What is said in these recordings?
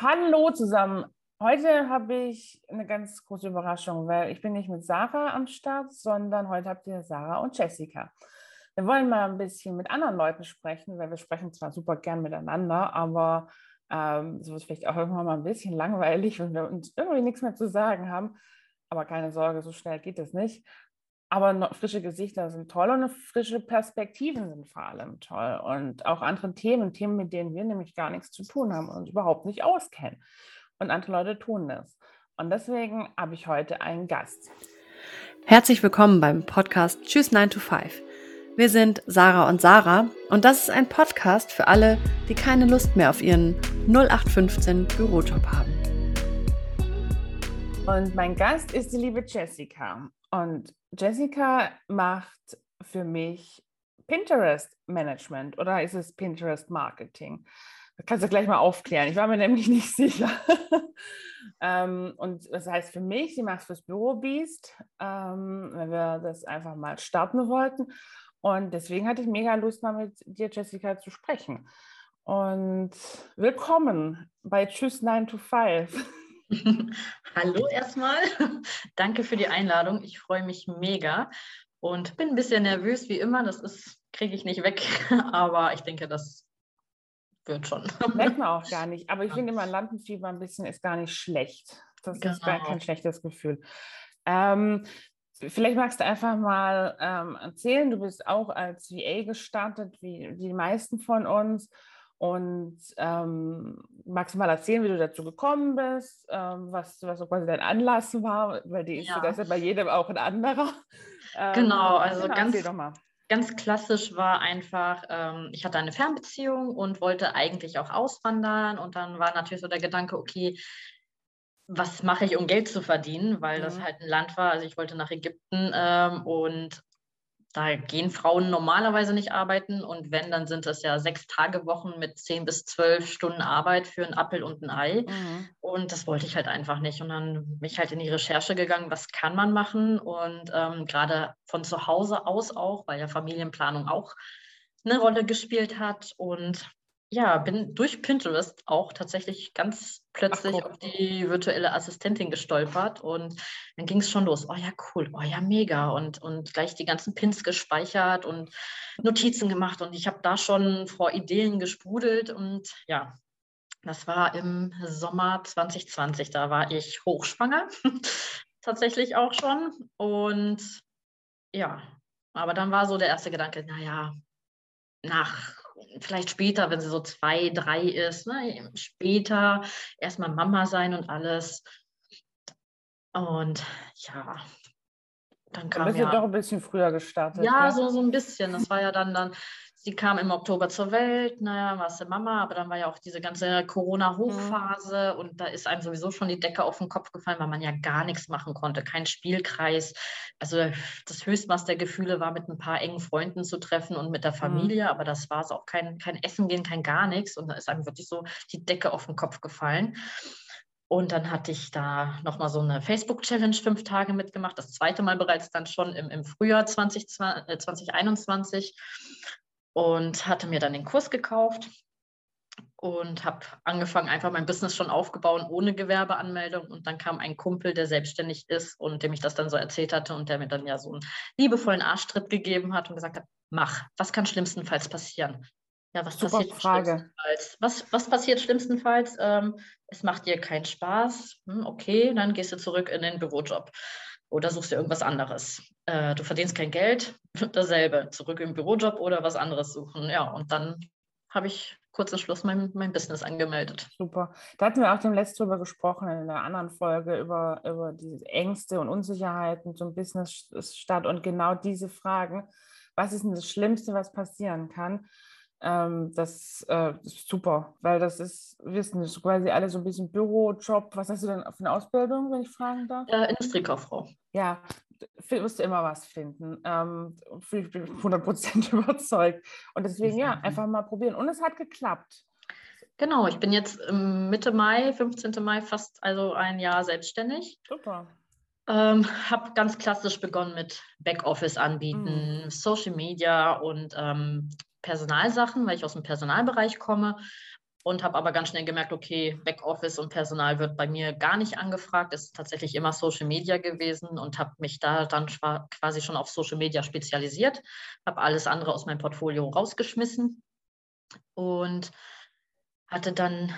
Hallo zusammen. Heute habe ich eine ganz große Überraschung, weil ich bin nicht mit Sarah am Start, sondern heute habt ihr Sarah und Jessica. Wir wollen mal ein bisschen mit anderen Leuten sprechen, weil wir sprechen zwar super gern miteinander, aber ähm, so ist vielleicht auch irgendwann mal ein bisschen langweilig, wenn wir uns irgendwie nichts mehr zu sagen haben. Aber keine Sorge, so schnell geht es nicht. Aber frische Gesichter sind toll und frische Perspektiven sind vor allem toll. Und auch andere Themen, Themen, mit denen wir nämlich gar nichts zu tun haben und überhaupt nicht auskennen. Und andere Leute tun das. Und deswegen habe ich heute einen Gast. Herzlich willkommen beim Podcast Tschüss 9 to 5. Wir sind Sarah und Sarah und das ist ein Podcast für alle, die keine Lust mehr auf ihren 0815 Bürojob haben. Und mein Gast ist die liebe Jessica. Und Jessica macht für mich Pinterest Management oder ist es Pinterest Marketing? Das kannst du gleich mal aufklären. Ich war mir nämlich nicht sicher. ähm, und das heißt für mich, sie macht es fürs Büro Beast, ähm, wenn wir das einfach mal starten wollten. Und deswegen hatte ich mega Lust, mal mit dir, Jessica, zu sprechen. Und willkommen bei Tschüss 9 to 5. Hallo erstmal. Danke für die Einladung. Ich freue mich mega und bin ein bisschen nervös wie immer. Das ist kriege ich nicht weg, aber ich denke, das wird schon. Merkt man auch gar nicht. Aber ich finde immer Lampenfieber ein bisschen ist gar nicht schlecht. Das genau. ist gar kein genau. schlechtes Gefühl. Ähm, vielleicht magst du einfach mal ähm, erzählen, du bist auch als VA gestartet, wie die meisten von uns. Und ähm, magst du mal erzählen, wie du dazu gekommen bist, ähm, was, was so quasi dein Anlass war, weil die ist ja. das ja bei jedem auch ein anderer. Ähm, genau, also genau, ganz, ganz klassisch war einfach, ähm, ich hatte eine Fernbeziehung und wollte eigentlich auch auswandern. Und dann war natürlich so der Gedanke, okay, was mache ich, um Geld zu verdienen, weil mhm. das halt ein Land war. Also ich wollte nach Ägypten ähm, und da gehen Frauen normalerweise nicht arbeiten und wenn, dann sind das ja sechs Tage Wochen mit zehn bis zwölf Stunden Arbeit für einen Appel und ein Ei. Mhm. Und das wollte ich halt einfach nicht. Und dann bin ich halt in die Recherche gegangen, was kann man machen? Und ähm, gerade von zu Hause aus auch, weil ja Familienplanung auch eine Rolle gespielt hat. Und ja, bin durch Pinterest auch tatsächlich ganz plötzlich Ach, auf die virtuelle Assistentin gestolpert und dann ging es schon los. Oh ja, cool, oh ja, mega. Und, und gleich die ganzen Pins gespeichert und Notizen gemacht und ich habe da schon vor Ideen gesprudelt und ja, das war im Sommer 2020. Da war ich hochschwanger, tatsächlich auch schon. Und ja, aber dann war so der erste Gedanke, naja, nach vielleicht später, wenn sie so zwei, drei ist, ne, später erstmal Mama sein und alles. Und ja, dann kam dann bist ja, doch ein bisschen früher gestartet. Ja, ne? so, so ein bisschen. Das war ja dann, dann sie kam im Oktober zur Welt, naja, war sie Mama, aber dann war ja auch diese ganze Corona-Hochphase mhm. und da ist einem sowieso schon die Decke auf den Kopf gefallen, weil man ja gar nichts machen konnte, kein Spielkreis. Also das Höchstmaß der Gefühle war, mit ein paar engen Freunden zu treffen und mit der mhm. Familie, mhm. aber das war es auch kein, kein Essen gehen, kein gar nichts und da ist einem wirklich so die Decke auf den Kopf gefallen. Und dann hatte ich da nochmal so eine Facebook-Challenge fünf Tage mitgemacht, das zweite Mal bereits dann schon im, im Frühjahr 20, 2021 und hatte mir dann den Kurs gekauft und habe angefangen, einfach mein Business schon aufgebaut ohne Gewerbeanmeldung. Und dann kam ein Kumpel, der selbstständig ist und dem ich das dann so erzählt hatte und der mir dann ja so einen liebevollen Arschtritt gegeben hat und gesagt hat, mach, was kann schlimmstenfalls passieren? Ja, was Super passiert Frage. schlimmstenfalls? Was, was passiert schlimmstenfalls? Ähm, es macht dir keinen Spaß. Hm, okay, dann gehst du zurück in den Bürojob oder suchst dir irgendwas anderes. Äh, du verdienst kein Geld, dasselbe, zurück im Bürojob oder was anderes suchen. Ja, und dann habe ich kurz Schluss mein, mein Business angemeldet. Super. Da hatten wir auch dem letzten drüber gesprochen in einer anderen Folge über, über diese Ängste und Unsicherheiten zum Business statt und genau diese Fragen. Was ist denn das Schlimmste, was passieren kann? Ähm, das äh, ist super, weil das ist, wissen das quasi alle so ein bisschen Bürojob. Was hast du denn für eine Ausbildung, wenn ich fragen darf? Äh, Industriekauffrau. Ja, wirst du immer was finden. Ähm, ich bin 100% überzeugt. Und deswegen, ja, einfach mal probieren. Und es hat geklappt. Genau, ich bin jetzt Mitte Mai, 15. Mai, fast also ein Jahr selbstständig. Super. Ähm, habe ganz klassisch begonnen mit Backoffice anbieten, mhm. Social Media und ähm, Personalsachen, weil ich aus dem Personalbereich komme. Und habe aber ganz schnell gemerkt, okay, Backoffice und Personal wird bei mir gar nicht angefragt. Es ist tatsächlich immer Social Media gewesen und habe mich da dann quasi schon auf Social Media spezialisiert, habe alles andere aus meinem Portfolio rausgeschmissen und hatte dann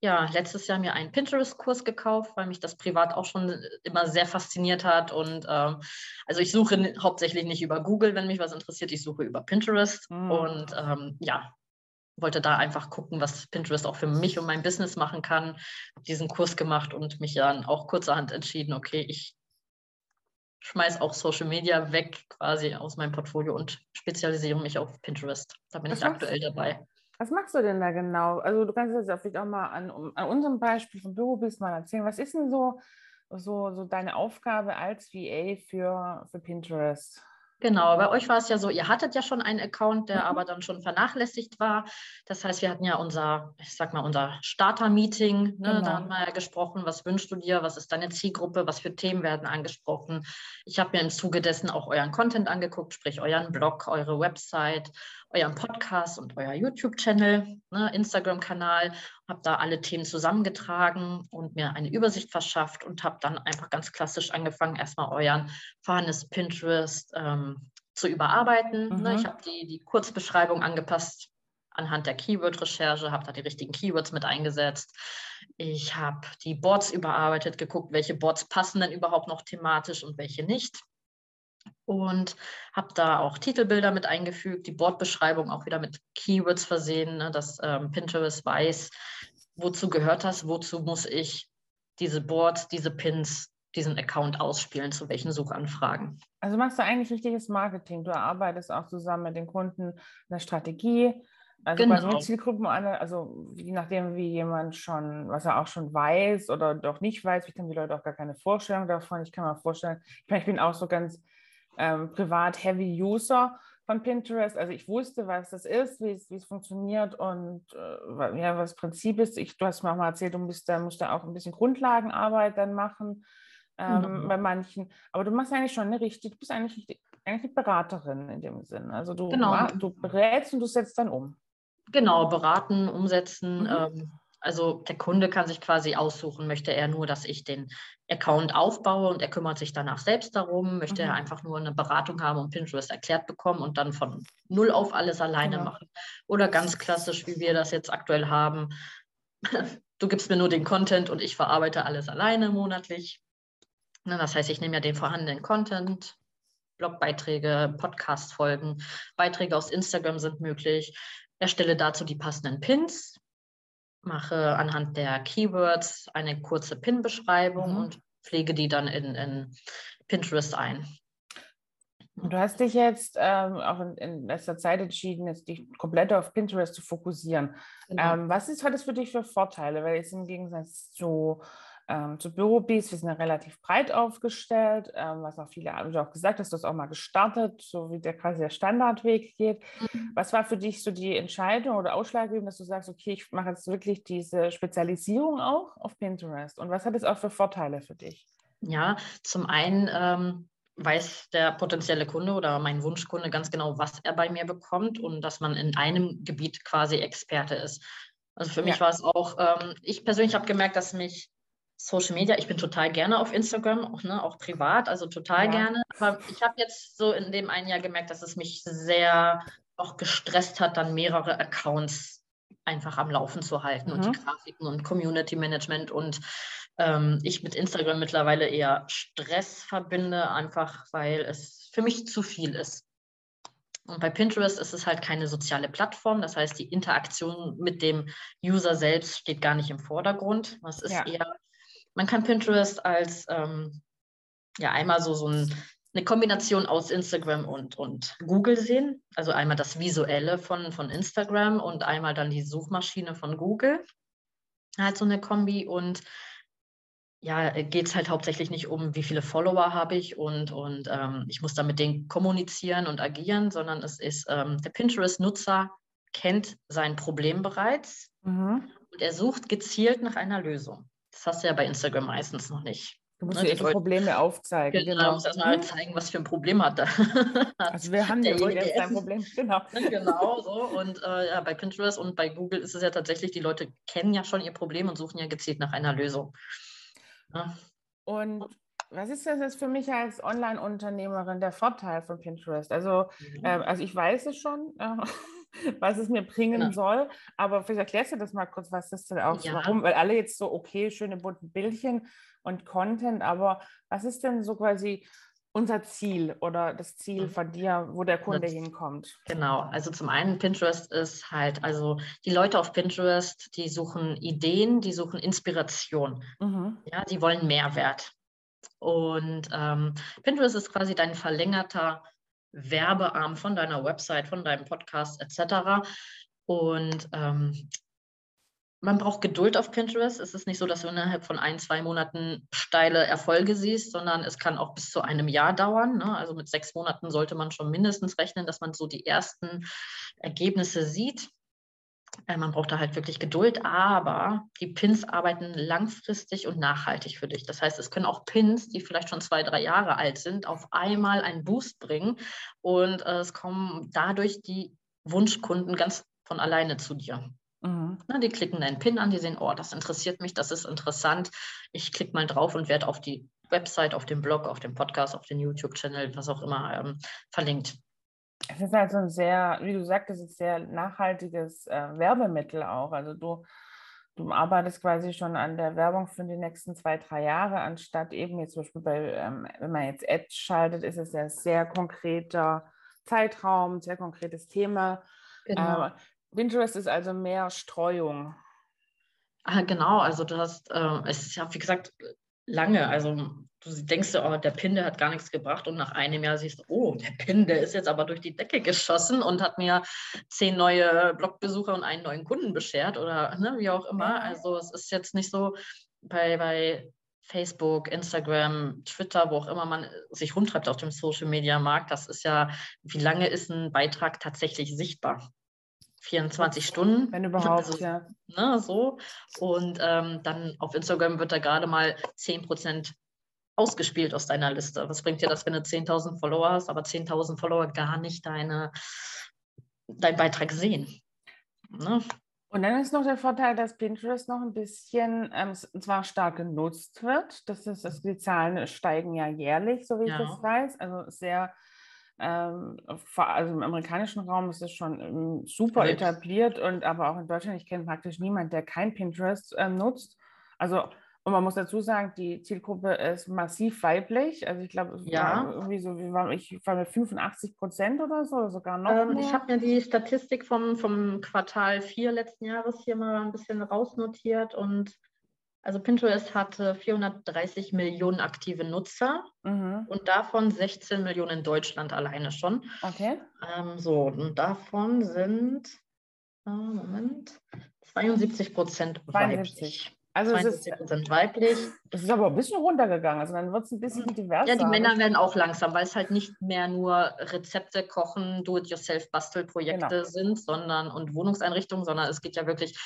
ja letztes Jahr mir einen Pinterest-Kurs gekauft, weil mich das privat auch schon immer sehr fasziniert hat. Und ähm, also ich suche hauptsächlich nicht über Google, wenn mich was interessiert, ich suche über Pinterest. Mhm. Und ähm, ja, wollte da einfach gucken, was Pinterest auch für mich und mein Business machen kann. Habe diesen Kurs gemacht und mich dann auch kurzerhand entschieden, okay, ich schmeiße auch Social Media weg quasi aus meinem Portfolio und spezialisiere mich auf Pinterest. Da bin was ich aktuell dabei. Was machst du denn da genau? Also du kannst jetzt vielleicht auch mal an, an unserem Beispiel vom Bürobild mal erzählen. Was ist denn so, so, so deine Aufgabe als VA für, für Pinterest? Genau, bei euch war es ja so, ihr hattet ja schon einen Account, der mhm. aber dann schon vernachlässigt war. Das heißt, wir hatten ja unser, ich sag mal, unser Starter-Meeting. Ne? Genau. Da haben wir ja gesprochen, was wünschst du dir, was ist deine Zielgruppe, was für Themen werden angesprochen. Ich habe mir im Zuge dessen auch euren Content angeguckt, sprich euren Blog, eure Website, euren Podcast und euer YouTube-Channel, ne? Instagram-Kanal habe da alle Themen zusammengetragen und mir eine Übersicht verschafft und habe dann einfach ganz klassisch angefangen, erstmal euren vorhandenes Pinterest ähm, zu überarbeiten. Ne? Mhm. Ne? Ich habe die, die Kurzbeschreibung angepasst anhand der Keyword-Recherche, habe da die richtigen Keywords mit eingesetzt. Ich habe die Boards überarbeitet, geguckt, welche Boards passen denn überhaupt noch thematisch und welche nicht und habe da auch Titelbilder mit eingefügt, die Bordbeschreibung auch wieder mit Keywords versehen, ne, dass ähm, Pinterest weiß, wozu gehört das, wozu muss ich diese Boards, diese Pins, diesen Account ausspielen, zu welchen Suchanfragen. Also machst du eigentlich richtiges Marketing. Du arbeitest auch zusammen mit den Kunden eine Strategie, also genau. quasi mit Zielgruppen, also je nachdem, wie jemand schon, was er auch schon weiß oder doch nicht weiß, ich haben die Leute auch gar keine Vorstellung davon. Ich kann mir vorstellen, ich, meine, ich bin auch so ganz ähm, privat-Heavy-User von Pinterest. Also ich wusste, was das ist, wie es, wie es funktioniert und äh, ja, was das Prinzip ist. Ich, du hast mir auch mal erzählt, du musst da, musst da auch ein bisschen Grundlagenarbeit dann machen ähm, mhm. bei manchen. Aber du machst eigentlich schon eine richtig, du bist eigentlich, richtig, eigentlich eine Beraterin in dem Sinn. Also du, genau. du berätst und du setzt dann um. Genau, beraten, umsetzen. Mhm. Ähm, also der Kunde kann sich quasi aussuchen, möchte er nur, dass ich den Account aufbaue und er kümmert sich danach selbst darum, möchte mhm. er einfach nur eine Beratung haben und Pinterest erklärt bekommen und dann von null auf alles alleine genau. machen. Oder ganz klassisch, wie wir das jetzt aktuell haben, du gibst mir nur den Content und ich verarbeite alles alleine monatlich. Ne, das heißt, ich nehme ja den vorhandenen Content, Blogbeiträge, Podcast-Folgen, Beiträge aus Instagram sind möglich, erstelle dazu die passenden Pins, mache anhand der Keywords eine kurze Pin-Beschreibung mhm. und pflege die dann in, in Pinterest ein. Du hast dich jetzt ähm, auch in, in, letzter Zeit entschieden, jetzt dich komplett auf Pinterest zu fokussieren. Genau. Ähm, was ist, hat es für dich für Vorteile? Weil es im Gegensatz zu ähm, zu Bürobees. Wir sind ja relativ breit aufgestellt, ähm, was auch viele, wie du auch gesagt hast, du hast auch mal gestartet, so wie der quasi der Standardweg geht. Mhm. Was war für dich so die Entscheidung oder ausschlaggebend, dass du sagst, okay, ich mache jetzt wirklich diese Spezialisierung auch auf Pinterest? Und was hat es auch für Vorteile für dich? Ja, zum einen ähm, weiß der potenzielle Kunde oder mein Wunschkunde ganz genau, was er bei mir bekommt und dass man in einem Gebiet quasi Experte ist. Also für mich ja. war es auch, ähm, ich persönlich habe gemerkt, dass mich Social Media, ich bin total gerne auf Instagram, auch, ne, auch privat, also total ja. gerne. Aber ich habe jetzt so in dem einen Jahr gemerkt, dass es mich sehr auch gestresst hat, dann mehrere Accounts einfach am Laufen zu halten mhm. und die mhm. Grafiken und Community Management und ähm, ich mit Instagram mittlerweile eher Stress verbinde, einfach weil es für mich zu viel ist. Und bei Pinterest ist es halt keine soziale Plattform. Das heißt, die Interaktion mit dem User selbst steht gar nicht im Vordergrund. Es ist ja. eher man kann Pinterest als ähm, ja einmal so, so ein, eine Kombination aus Instagram und, und Google sehen. Also einmal das Visuelle von, von Instagram und einmal dann die Suchmaschine von Google. Halt so eine Kombi und ja, geht es halt hauptsächlich nicht um, wie viele Follower habe ich und, und ähm, ich muss da mit denen kommunizieren und agieren, sondern es ist, ähm, der Pinterest-Nutzer kennt sein Problem bereits mhm. und er sucht gezielt nach einer Lösung. Das hast du ja bei Instagram meistens noch nicht. Du musst ne, dir Probleme aufzeigen. Genau, genau. Du musst erstmal hm? zeigen, was für ein Problem hat er. also wir haben ja jetzt ein Problem. Genau. genau so. Und äh, ja, bei Pinterest und bei Google ist es ja tatsächlich, die Leute kennen ja schon ihr Problem und suchen ja gezielt nach einer Lösung. Ja. Und was ist das jetzt für mich als Online-Unternehmerin der Vorteil von Pinterest? Also, mhm. äh, also ich weiß es schon, äh, was es mir bringen genau. soll, aber vielleicht erklärst du das mal kurz, was das denn auch, ja. warum, weil alle jetzt so, okay, schöne bunten Bildchen und Content, aber was ist denn so quasi unser Ziel oder das Ziel mhm. von dir, wo der Kunde hinkommt? Genau, also zum einen Pinterest ist halt, also die Leute auf Pinterest, die suchen Ideen, die suchen Inspiration, mhm. ja, die wollen Mehrwert. Und ähm, Pinterest ist quasi dein verlängerter Werbearm von deiner Website, von deinem Podcast etc. Und ähm, man braucht Geduld auf Pinterest. Es ist nicht so, dass du innerhalb von ein, zwei Monaten steile Erfolge siehst, sondern es kann auch bis zu einem Jahr dauern. Ne? Also mit sechs Monaten sollte man schon mindestens rechnen, dass man so die ersten Ergebnisse sieht. Äh, man braucht da halt wirklich Geduld, aber die Pins arbeiten langfristig und nachhaltig für dich. Das heißt, es können auch Pins, die vielleicht schon zwei, drei Jahre alt sind, auf einmal einen Boost bringen und äh, es kommen dadurch die Wunschkunden ganz von alleine zu dir. Mhm. Na, die klicken deinen Pin an, die sehen, oh, das interessiert mich, das ist interessant. Ich klicke mal drauf und werde auf die Website, auf den Blog, auf den Podcast, auf den YouTube-Channel, was auch immer, ähm, verlinkt. Es ist halt so ein sehr, wie du sagtest, es ist sehr nachhaltiges äh, Werbemittel auch. Also du, du arbeitest quasi schon an der Werbung für die nächsten zwei, drei Jahre, anstatt eben jetzt zum Beispiel bei, ähm, wenn man jetzt Ads schaltet, ist es ja sehr konkreter Zeitraum, sehr konkretes Thema. Genau. Äh, Pinterest ist also mehr Streuung. Ah, genau, also du hast, äh, es ist ja, wie gesagt, lange. Also du denkst, oh, der Pin, der hat gar nichts gebracht und nach einem Jahr siehst du, oh, der Pin, der ist jetzt aber durch die Decke geschossen und hat mir zehn neue Blogbesucher und einen neuen Kunden beschert oder ne, wie auch immer. Also es ist jetzt nicht so bei, bei Facebook, Instagram, Twitter, wo auch immer man sich rumtreibt auf dem Social Media Markt, das ist ja, wie lange ist ein Beitrag tatsächlich sichtbar? 24 Stunden. Wenn überhaupt, also, ja. Ne, so. Und ähm, dann auf Instagram wird da gerade mal 10% ausgespielt aus deiner Liste. Was bringt dir das, wenn du 10.000 Follower hast, aber 10.000 Follower gar nicht deine, deinen Beitrag sehen? Ne? Und dann ist noch der Vorteil, dass Pinterest noch ein bisschen, ähm, zwar stark genutzt wird. Das ist, das, die Zahlen steigen ja jährlich, so wie ja. ich das weiß. Also sehr ähm, also im amerikanischen Raum ist es schon ähm, super etabliert und aber auch in Deutschland, ich kenne praktisch niemanden, der kein Pinterest ähm, nutzt. Also und man muss dazu sagen, die Zielgruppe ist massiv weiblich. Also ich glaube, ja. war irgendwie so, wie war, ich war mit 85 Prozent oder so, oder sogar noch ähm, mehr. Ich habe mir die Statistik vom, vom Quartal 4 letzten Jahres hier mal ein bisschen rausnotiert und also Pinterest hatte 430 Millionen aktive Nutzer mhm. und davon 16 Millionen in Deutschland alleine schon. Okay. Ähm, so, und davon sind, äh, Moment, 72 Prozent weiblich. Also es ist, sind weiblich. Es ist aber ein bisschen runtergegangen. Also dann wird es ein bisschen mhm. diverser. Ja, die Männer werden auch langsam, weil es halt nicht mehr nur Rezepte, Kochen, Do-it-yourself-Bastelprojekte genau. sind, sondern und Wohnungseinrichtungen, sondern es geht ja wirklich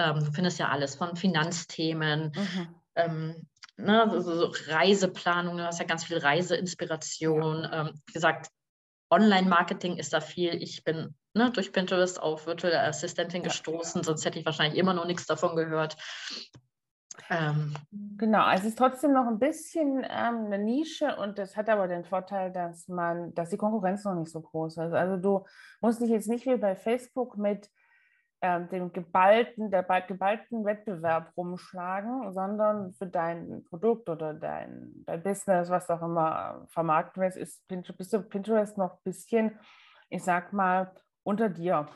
ähm, du findest ja alles von Finanzthemen, mhm. ähm, ne, so, so Reiseplanung, du hast ja ganz viel Reiseinspiration. Ja. Ähm, wie gesagt, Online-Marketing ist da viel. Ich bin ne, durch Pinterest auf virtuelle Assistentin ja. gestoßen, sonst hätte ich wahrscheinlich immer noch nichts davon gehört. Ähm, genau, also es ist trotzdem noch ein bisschen ähm, eine Nische und das hat aber den Vorteil, dass man, dass die Konkurrenz noch nicht so groß ist. Also du musst dich jetzt nicht wie bei Facebook mit äh, dem geballten, der geballten Wettbewerb rumschlagen, sondern für dein Produkt oder dein, dein Business, was auch immer vermarkten willst, ist Pinterest, bist du Pinterest noch ein bisschen, ich sag mal, unter dir.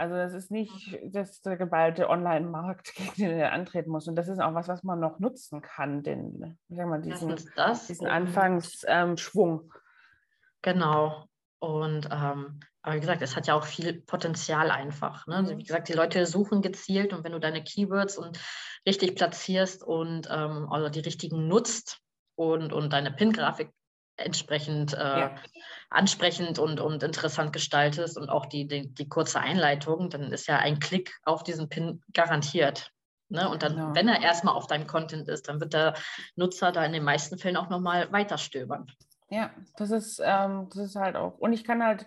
Also das ist nicht das der geballte Online-Markt, gegen den er antreten muss. Und das ist auch was, was man noch nutzen kann, den, ich sag mal, diesen, diesen Anfangsschwung. Ähm, genau. Und ähm, aber wie gesagt, es hat ja auch viel Potenzial einfach. Ne? Also wie gesagt, die Leute suchen gezielt und wenn du deine Keywords und richtig platzierst und ähm, also die richtigen nutzt und, und deine Pin-Grafik entsprechend äh, ja. ansprechend und, und interessant gestaltest und auch die, die, die kurze Einleitung, dann ist ja ein Klick auf diesen Pin garantiert. Ne? Und dann, genau. wenn er erstmal auf deinem Content ist, dann wird der Nutzer da in den meisten Fällen auch nochmal weiter stöbern. Ja, das ist, ähm, das ist halt auch. Und ich kann halt,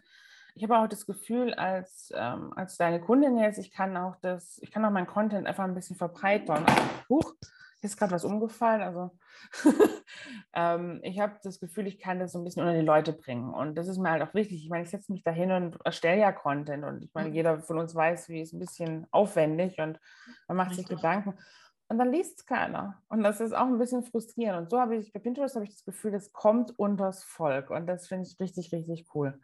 ich habe auch das Gefühl, als, ähm, als deine Kundin jetzt, ich kann auch das, ich kann auch meinen Content einfach ein bisschen verbreitern. Huch, hier ist gerade was umgefallen. Also ähm, ich habe das Gefühl, ich kann das so ein bisschen unter die Leute bringen. Und das ist mir halt auch wichtig. Ich meine, ich setze mich da hin und erstelle ja Content. Und ich meine, mhm. jeder von uns weiß, wie es ein bisschen aufwendig und man macht sich Gedanken. Und dann liest es keiner. Und das ist auch ein bisschen frustrierend. Und so habe ich bei Pinterest habe ich das Gefühl, das kommt unters Volk. Und das finde ich richtig, richtig cool.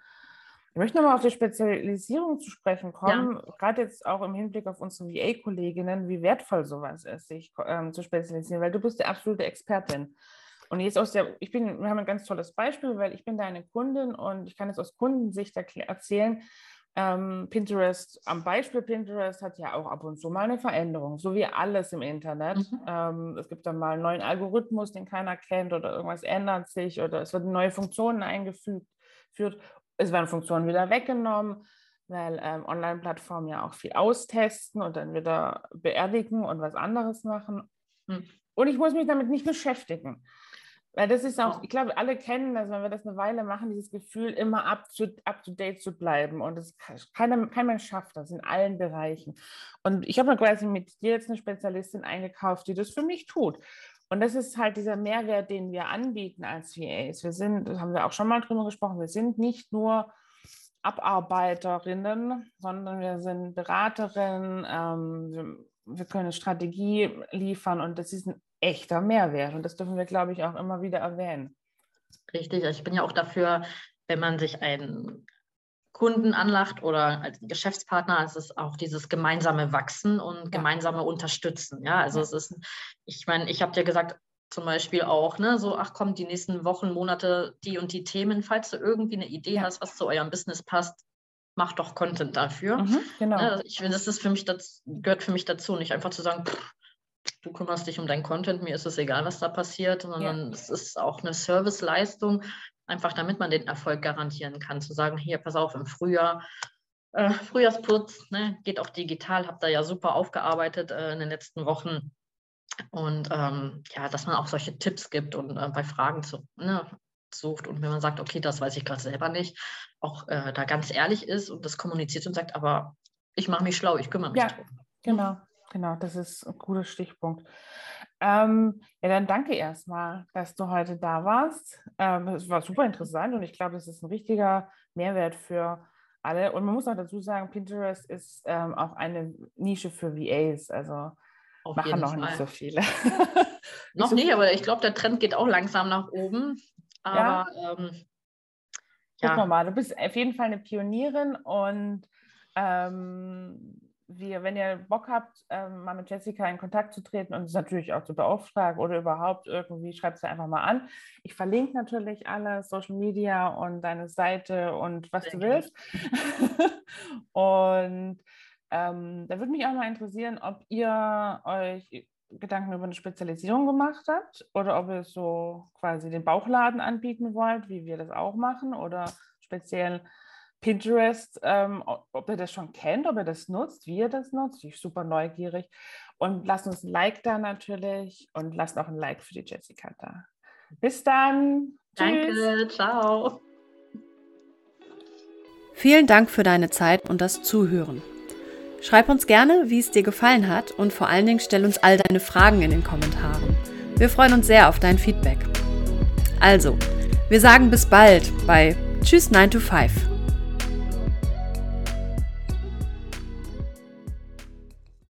Ich möchte nochmal auf die Spezialisierung zu sprechen kommen, ja. gerade jetzt auch im Hinblick auf unsere VA-Kolleginnen, wie wertvoll sowas ist, sich ähm, zu spezialisieren, weil du bist die absolute Expertin. Und jetzt aus der, ich bin, wir haben ein ganz tolles Beispiel, weil ich bin deine Kundin und ich kann jetzt aus Kundensicht erzählen, ähm, Pinterest, am Beispiel Pinterest hat ja auch ab und zu mal eine Veränderung, so wie alles im Internet. Mhm. Ähm, es gibt dann mal einen neuen Algorithmus, den keiner kennt oder irgendwas ändert sich oder es werden neue Funktionen eingefügt es werden Funktionen wieder weggenommen, weil ähm, Online-Plattformen ja auch viel austesten und dann wieder beerdigen und was anderes machen. Hm. Und ich muss mich damit nicht beschäftigen. Weil das ist auch, ich glaube, alle kennen das, wenn wir das eine Weile machen, dieses Gefühl, immer up to, up to date zu bleiben. Und das keiner, kein Mensch schafft das in allen Bereichen. Und ich habe mir quasi mit dir jetzt eine Spezialistin eingekauft, die das für mich tut. Und das ist halt dieser Mehrwert, den wir anbieten als VAs. Wir sind, haben wir auch schon mal drüber gesprochen, wir sind nicht nur Abarbeiterinnen, sondern wir sind Beraterinnen, ähm, wir, wir können Strategie liefern und das ist ein echter Mehrwert. Und das dürfen wir, glaube ich, auch immer wieder erwähnen. Richtig, ich bin ja auch dafür, wenn man sich ein Kunden anlacht oder als Geschäftspartner, es ist auch dieses gemeinsame Wachsen und ja. gemeinsame Unterstützen. Ja, also ja. es ist, ich meine, ich habe dir gesagt, zum Beispiel auch, ne, so, ach komm, die nächsten Wochen, Monate, die und die Themen, falls du irgendwie eine Idee ja. hast, was zu eurem Business passt, mach doch Content dafür. Mhm, genau. Ne, ich finde, das ist für mich, das gehört für mich dazu, nicht einfach zu sagen, pff, du kümmerst dich um deinen Content, mir ist es egal, was da passiert, sondern es ist auch eine Serviceleistung, einfach damit man den Erfolg garantieren kann. Zu sagen, hier, pass auf, im Frühjahr, äh, Frühjahrsputz, ne, geht auch digital, habt da ja super aufgearbeitet äh, in den letzten Wochen. Und ähm, ja, dass man auch solche Tipps gibt und äh, bei Fragen zu, ne, sucht und wenn man sagt, okay, das weiß ich gerade selber nicht, auch äh, da ganz ehrlich ist und das kommuniziert und sagt, aber ich mache mich schlau, ich kümmere mich ja, drum. Genau, genau, das ist ein guter Stichpunkt. Ähm, ja, dann danke erstmal, dass du heute da warst. Ähm, es war super interessant und ich glaube, es ist ein richtiger Mehrwert für alle. Und man muss auch dazu sagen, Pinterest ist ähm, auch eine Nische für VAs. Also Auf machen noch Fall. nicht so viele. noch so nicht, aber ich glaube, der Trend geht auch langsam nach oben. Aber ja. Ähm, ja. Gucken wir mal, du bist auf jeden Fall eine Pionierin und ähm, wir, wenn ihr Bock habt, ähm, mal mit Jessica in Kontakt zu treten und es natürlich auch zu beauftragen oder überhaupt irgendwie, schreibt es einfach mal an. Ich verlinke natürlich alles, Social Media und deine Seite und was Sehr du willst. und ähm, da würde mich auch mal interessieren, ob ihr euch Gedanken über eine Spezialisierung gemacht habt oder ob ihr so quasi den Bauchladen anbieten wollt, wie wir das auch machen oder speziell Pinterest, ähm, ob ihr das schon kennt, ob ihr das nutzt, wie ihr das nutzt. Ich bin super neugierig. Und lasst uns ein Like da natürlich und lasst auch ein Like für die Jessica da. Bis dann. Danke, Tschüss. ciao. Vielen Dank für deine Zeit und das Zuhören. Schreib uns gerne, wie es dir gefallen hat und vor allen Dingen stell uns all deine Fragen in den Kommentaren. Wir freuen uns sehr auf dein Feedback. Also, wir sagen bis bald bei Tschüss 9 to 5.